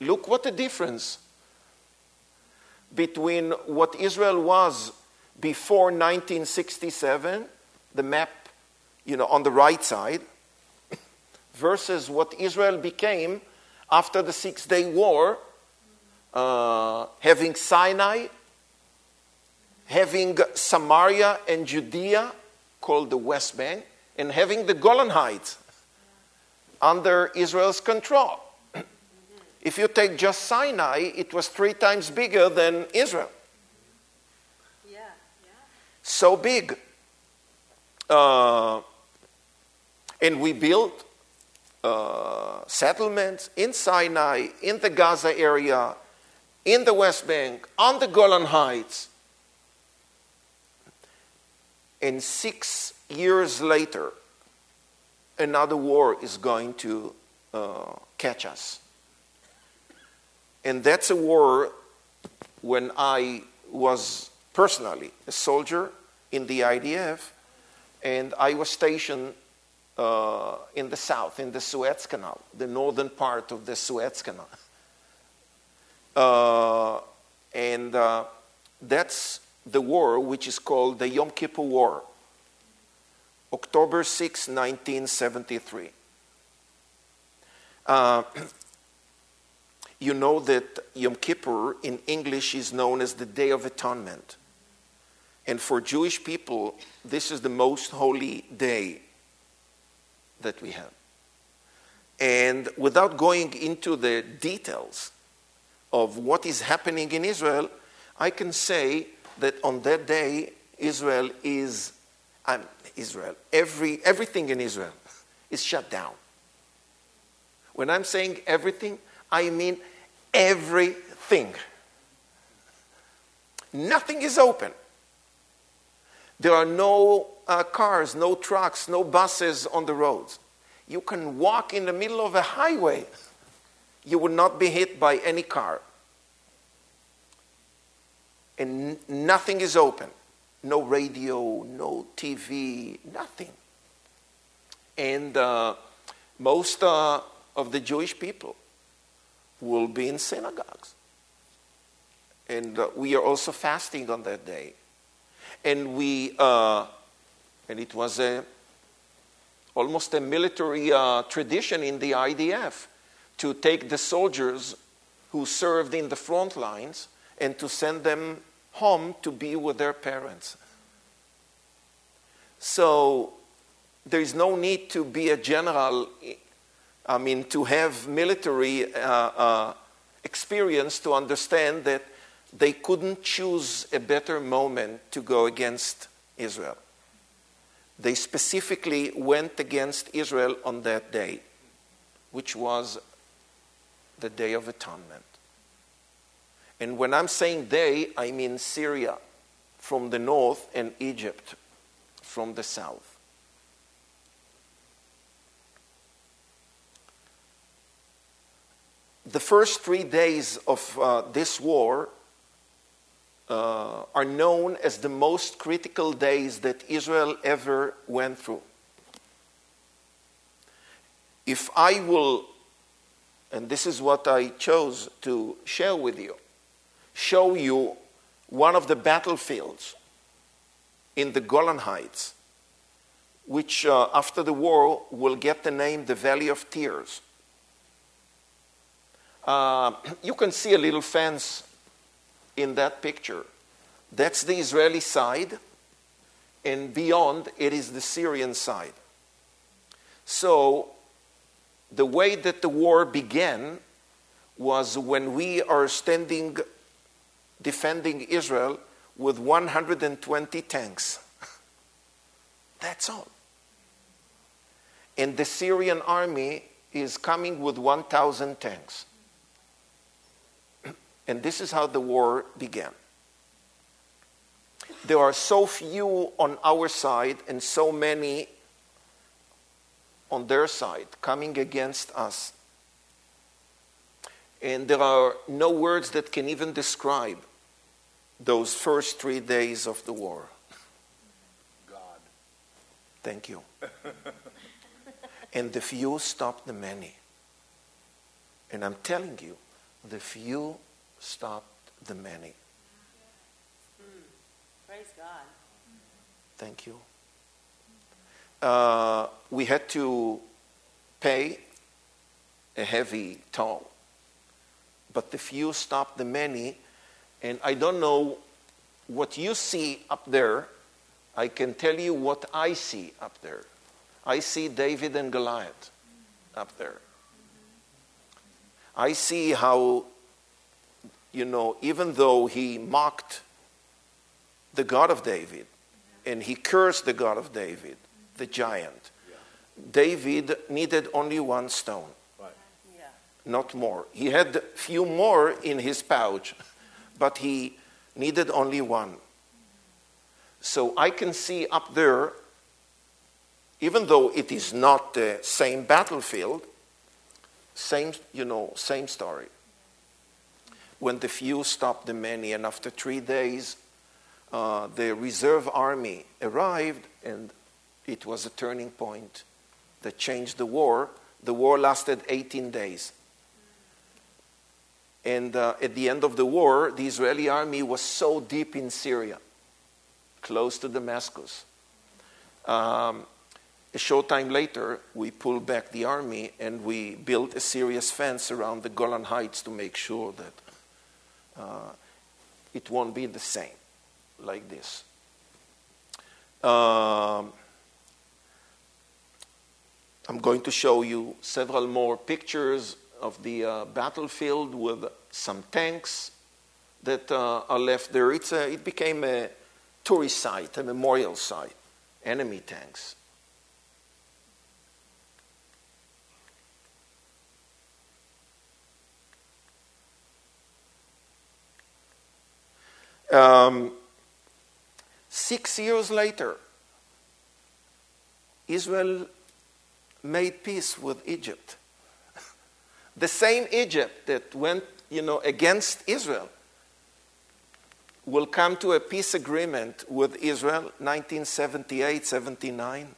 Look what a difference between what Israel was before 1967, the map, you know, on the right side, <coughs> versus what Israel became after the Six Day War, uh, having Sinai, having Samaria and Judea, called the West Bank, and having the Golan Heights under Israel's control. <clears throat> If you take just Sinai, it was three times bigger than Israel. Yeah. So big. Uh, and we built uh, settlements in Sinai, in the Gaza area, in the West Bank, on the Golan Heights. And six years later, another war is going to uh, catch us. And that's a war when I was personally a soldier in the IDF, and I was stationed uh, in the south, in the Suez Canal, the northern part of the Suez Canal. Uh, and uh, that's the war which is called the Yom Kippur War, October 6, 1973. Uh, <clears throat> you know that Yom Kippur in English is known as the Day of Atonement. And for Jewish people, this is the most holy day that we have. And without going into the details of what is happening in Israel, I can say that on that day, Israel is, um, Israel, every, everything in Israel is shut down. When I'm saying everything, I mean everything. Nothing is open. There are no uh, cars, no trucks, no buses on the roads. You can walk in the middle of a highway. You will not be hit by any car. And nothing is open. No radio, no TV, nothing. And uh, most uh, of the Jewish people will be in synagogues. And uh, we are also fasting on that day. And we, uh, and it was a almost a military uh, tradition in the IDF to take the soldiers who served in the front lines and to send them home to be with their parents. So there is no need to be a general, I mean, to have military uh, uh, experience to understand that they couldn't choose a better moment to go against Israel. They specifically went against Israel on that day, which was the Day of Atonement. And when I'm saying they, I mean Syria from the north and Egypt from the south. The first three days of uh, this war uh, are known as the most critical days that Israel ever went through. If I will, and this is what I chose to share with you, show you one of the battlefields in the Golan Heights, which uh, after the war will get the name the Valley of Tears. Uh, <clears throat> you can see a little fence in that picture. That's the Israeli side, and beyond it is the Syrian side. So, the way that the war began was when we are standing defending Israel with 120 tanks. <laughs> That's all. And the Syrian army is coming with 1,000 tanks. <clears throat> And this is how the war began. There are so few on our side and so many on their side coming against us. And there are no words that can even describe those first three days of the war. God. Thank you. <laughs> and the few stopped the many. And I'm telling you, the few stopped the many. Praise God. Thank you. Uh, we had to pay a heavy toll, but the few stop the many. And I don't know what you see up there. I can tell you what I see up there. I see David and Goliath up there. I see how you know, even though he mocked the God of David and he cursed the God of David, the giant, David needed only one stone. Not more. He had few more in his pouch, but he needed only one. So I can see up there, even though it is not the same battlefield, same, you know, same story when the few stopped the many. And after three days, uh, the reserve army arrived, and it was a turning point that changed the war. The war lasted 18 days. And uh, at the end of the war, the Israeli army was so deep in Syria, close to Damascus. Um, a short time later, we pulled back the army and we built a serious fence around the Golan Heights to make sure that uh, it won't be the same like this. Um, I'm going to show you several more pictures of the uh, battlefield with some tanks that uh, are left there. It's a, it became a tourist site, a memorial site, enemy tanks. Um, six years later, Israel made peace with Egypt. The same Egypt that went, you know, against Israel will come to a peace agreement with Israel 1978 79.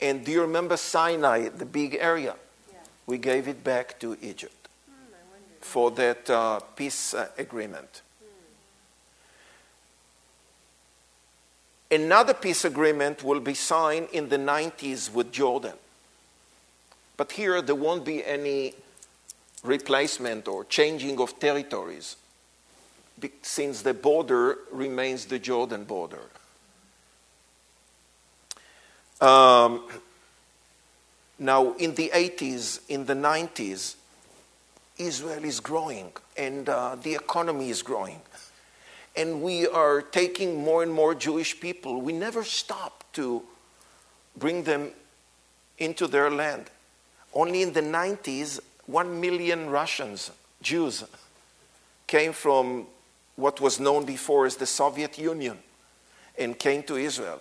And do you remember Sinai, the big area? Yeah. We gave it back to Egypt Hmm, wondered. for that uh, peace uh, agreement. Another peace agreement will be signed in the 90s with Jordan. But here there won't be any replacement or changing of territories since the border remains the Jordan border. Um, now, in the 80s, in the 90s, Israel is growing and uh, the economy is growing. And we are taking more and more Jewish people. We never stop to bring them into their land. Only in the 90s, one million Russians, Jews, came from what was known before as the Soviet Union and came to Israel.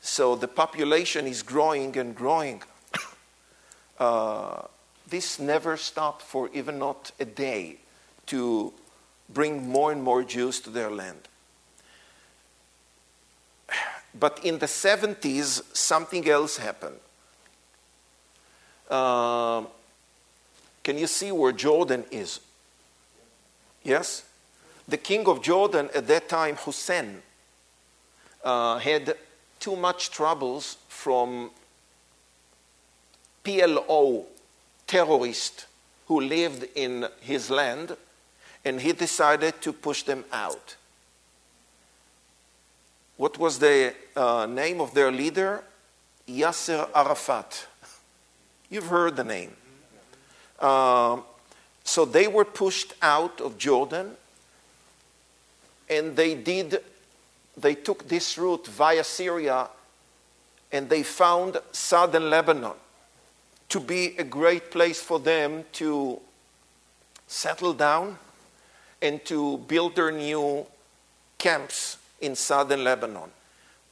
So the population is growing and growing. <coughs> uh, this never stopped for even not a day to bring more and more Jews to their land. But in the 70s, something else happened. Uh, can you see where Jordan is? Yes? The king of Jordan at that time, Hussein, uh, had too much troubles from PLO terrorists who lived in his land, and he decided to push them out. What was the uh, name of their leader? Yasser Arafat. You've heard the name. Uh, so they were pushed out of Jordan, and they did. They took this route via Syria, and they found southern Lebanon to be a great place for them to settle down and to build their new camps in southern Lebanon.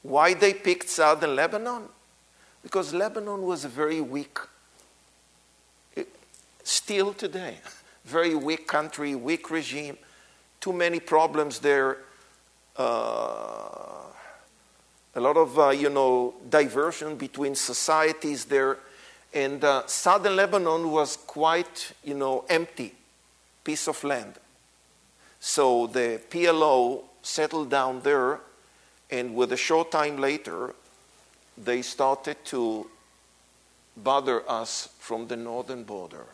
Why they picked southern Lebanon? Because Lebanon was a very weak, still today, very weak country, weak regime, too many problems there, uh, a lot of, uh, you know, diversion between societies there. And uh, southern Lebanon was quite, you know, empty piece of land. So the PLO settled down there, and with a short time later, they started to bother us from the northern border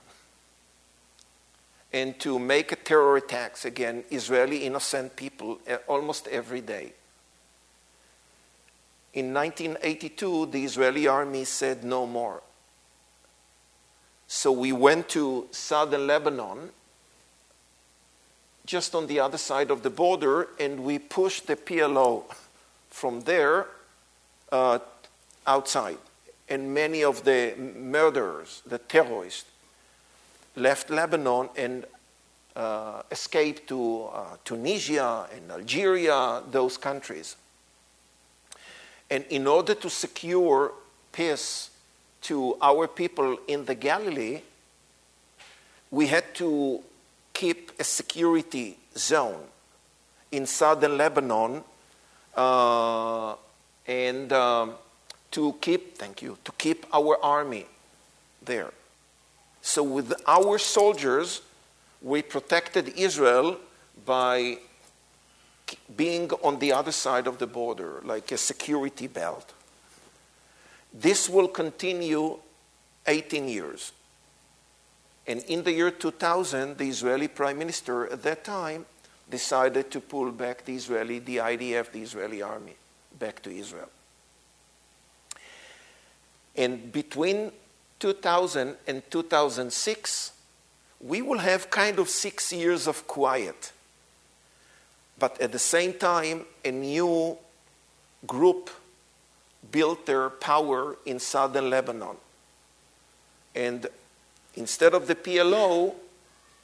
and to make terror attacks against Israeli innocent people uh, almost every day. In 1982, the Israeli army said no more. So we went to southern Lebanon, just on the other side of the border, and we pushed the PLO from there uh, outside. And many of the murderers, the terrorists, left Lebanon and uh, escaped to uh, Tunisia and Algeria, those countries. And in order to secure peace to our people in the Galilee, we had to keep a security zone in southern Lebanon uh, and um, to keep, thank you, to keep our army there. So, with our soldiers, we protected Israel by being on the other side of the border, like a security belt. This will continue 18 years. And in the year 2000, the Israeli prime minister at that time decided to pull back the Israeli, the IDF, the Israeli army, back to Israel. And between 2000 and 2006, we will have kind of six years of quiet. But at the same time, a new group built their power in southern Lebanon. And instead of the PLO,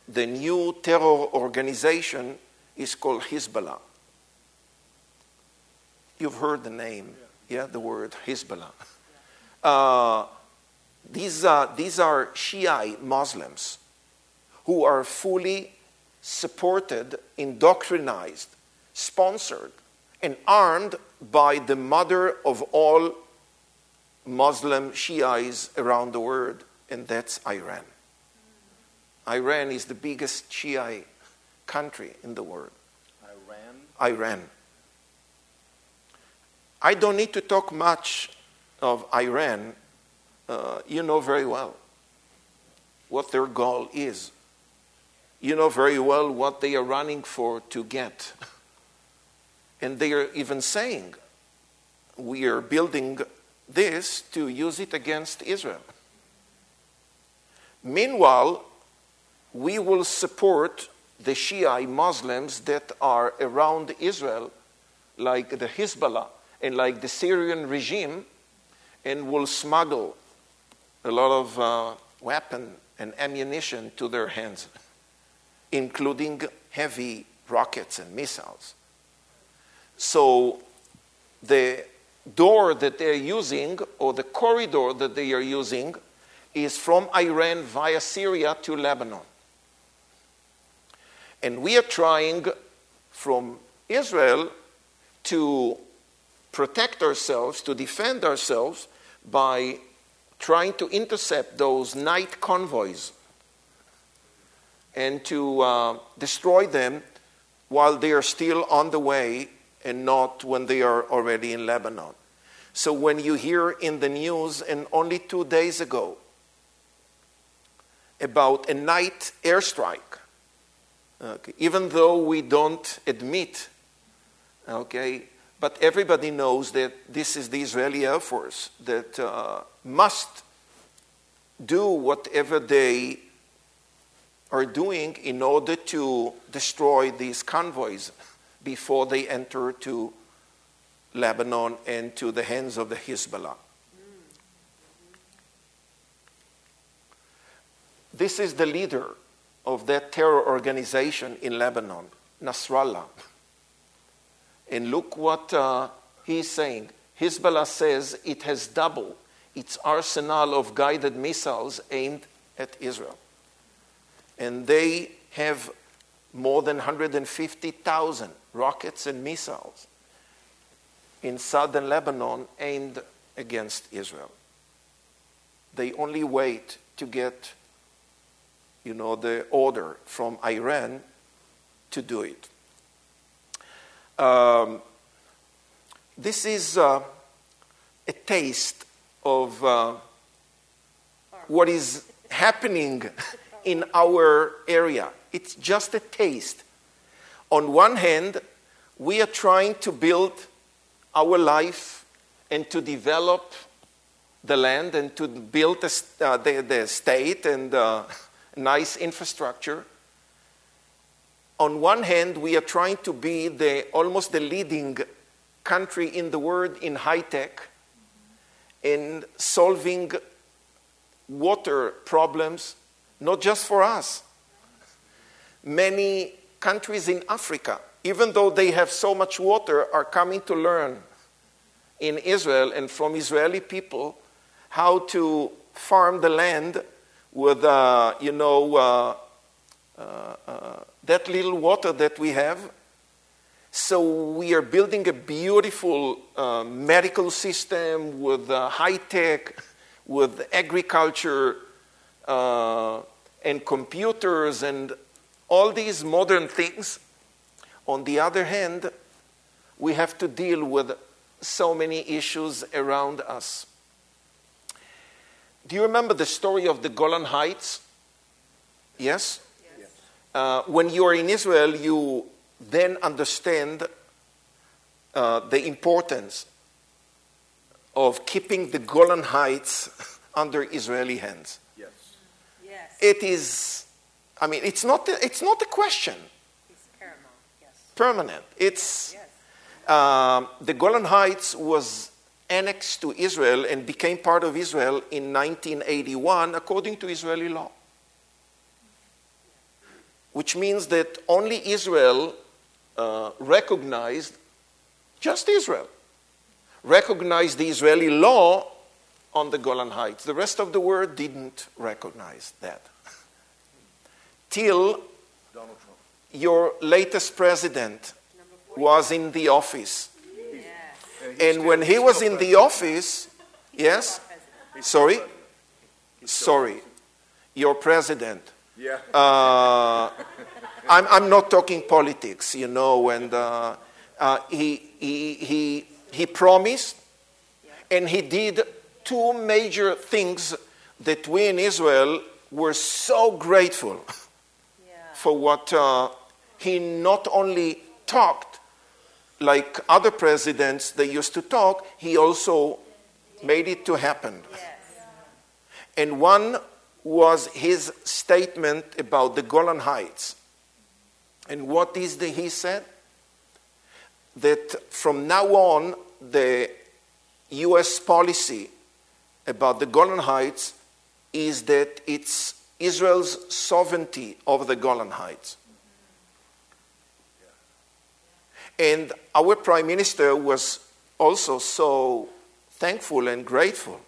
the new terror organization is called Hezbollah. You've heard the name, yeah, the word Hezbollah. Uh, these, uh, these are Shiite Muslims who are fully supported, indoctrinized, sponsored, and armed by the mother of all Muslim Shiites around the world, and that's Iran. Iran is the biggest Shiite country in the world. Iran? Iran. I don't need to talk much of Iran. Uh, you know very well what their goal is. You know very well what they are running for to get. And they are even saying, we are building this to use it against Israel. Meanwhile, we will support the Shia Muslims that are around Israel, like the Hezbollah and like the Syrian regime, and will smuggle a lot of uh, weapon and ammunition to their hands, including heavy rockets and missiles. So the door that they're using, or the corridor that they are using, is from Iran via Syria to Lebanon. And we are trying from Israel to protect ourselves, to defend ourselves by trying to intercept those night convoys and to uh, destroy them while they are still on the way and not when they are already in Lebanon. So when you hear in the news, and only two days ago, about a night airstrike, okay, even though we don't admit, okay, but everybody knows that this is the Israeli Air Force that uh, must do whatever they are doing in order to destroy these convoys before they enter to Lebanon and to the hands of the Hezbollah. This is the leader of that terror organization in Lebanon, Nasrallah. And look what uh, he's saying. Hezbollah says it has doubled its arsenal of guided missiles aimed at Israel. And they have more than 150,000 rockets and missiles in southern Lebanon aimed against Israel. They only wait to get, you know, the order from Iran to do it. Um, this is uh, a taste of uh, what is happening in our area. It's just a taste. On one hand, we are trying to build our life and to develop the land and to build the, uh, the, the state and uh, nice infrastructure on one hand, we are trying to be the, almost the leading country in the world in high tech, in solving water problems, not just for us. Many countries in Africa, even though they have so much water, are coming to learn in Israel and from Israeli people how to farm the land with, uh, you know, uh, uh, uh that little water that we have. So we are building a beautiful uh, medical system with uh, high tech, with agriculture uh, and computers and all these modern things. On the other hand, we have to deal with so many issues around us. Do you remember the story of the Golan Heights? Yes? uh, when you are in Israel, you then understand uh, the importance of keeping the Golan Heights <laughs> under Israeli hands. Yes. Yes. It is, I mean, it's not, a, it's not a question. It's paramount. Yes. Permanent. It's, Yes. um, the Golan Heights was annexed to Israel and became part of Israel in 1981 according to Israeli law which means that only Israel uh, recognized, just Israel, recognized the Israeli law on the Golan Heights. The rest of the world didn't recognize that. <laughs> Till Donald Trump. your latest president was in the office. Yes. And when he was in the office, yes, sorry, sorry, your president. Yeah. Uh, <laughs> I'm, I'm not talking politics, you know, and uh, uh, he, he, he he promised, and he did two major things that we in Israel were so grateful Yeah. for what uh, he not only talked like other presidents they used to talk, he also made it to happen. Yes. And one was his statement about the Golan Heights. And what is the he said? That from now on, the US policy about the Golan Heights is that it's Israel's sovereignty over the Golan Heights. And our prime minister was also so thankful and grateful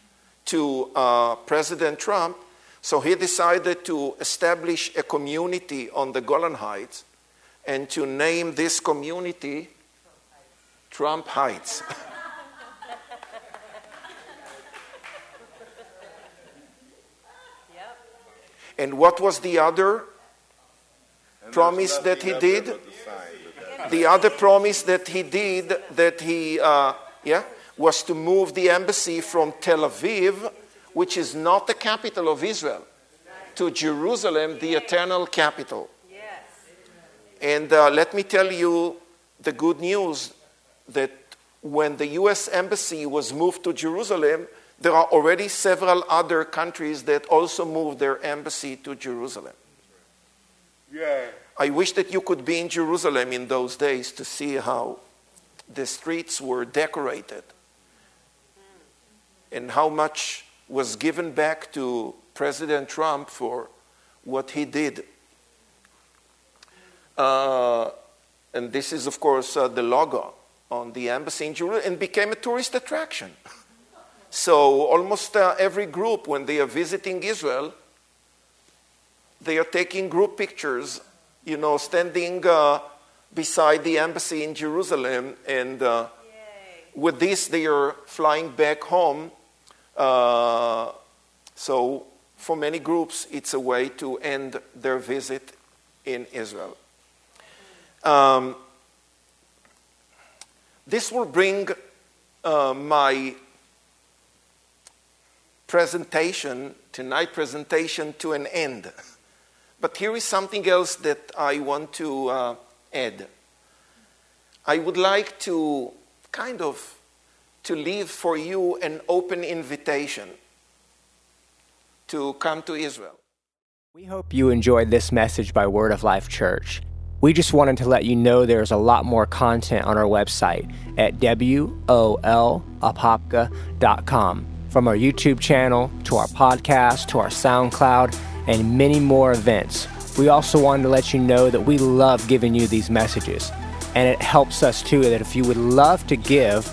<laughs> to uh, President Trump. So he decided to establish a community on the Golan Heights and to name this community Trump Heights. <laughs> Yep. and what was the other And Promise that he did? up there but the the other promise that he did that he uh, yeah was to move the embassy from tel aviv which is not the capital of israel to jerusalem the eternal capital Yes. and uh, let me tell you the good news that when the us embassy was moved to jerusalem there are already several other countries that also moved their embassy to jerusalem Yeah. I wish that you could be in Jerusalem in those days to see how the streets were decorated and how much was given back to President Trump for what he did. Uh, and this is, of course, uh, the logo on the embassy in Jerusalem and became a tourist attraction. <laughs> So almost uh, every group, when they are visiting Israel, they are taking group pictures, you know, standing uh, beside the embassy in Jerusalem. And uh, with this, they are flying back home. Uh, so, for many groups, it's a way to end their visit in Israel. Um, this will bring uh, my presentation, tonight presentation, to an end. But here is something else that I want to uh, add. I would like to kind of to leave for you an open invitation to come to Israel. We hope you enjoyed this message by Word of Life Church. We just wanted to let you know there's a lot more content on our website at wolapopka.com. From our YouTube channel to our podcast to our SoundCloud and many more events. We also wanted to let you know that we love giving you these messages. And it helps us too that if you would love to give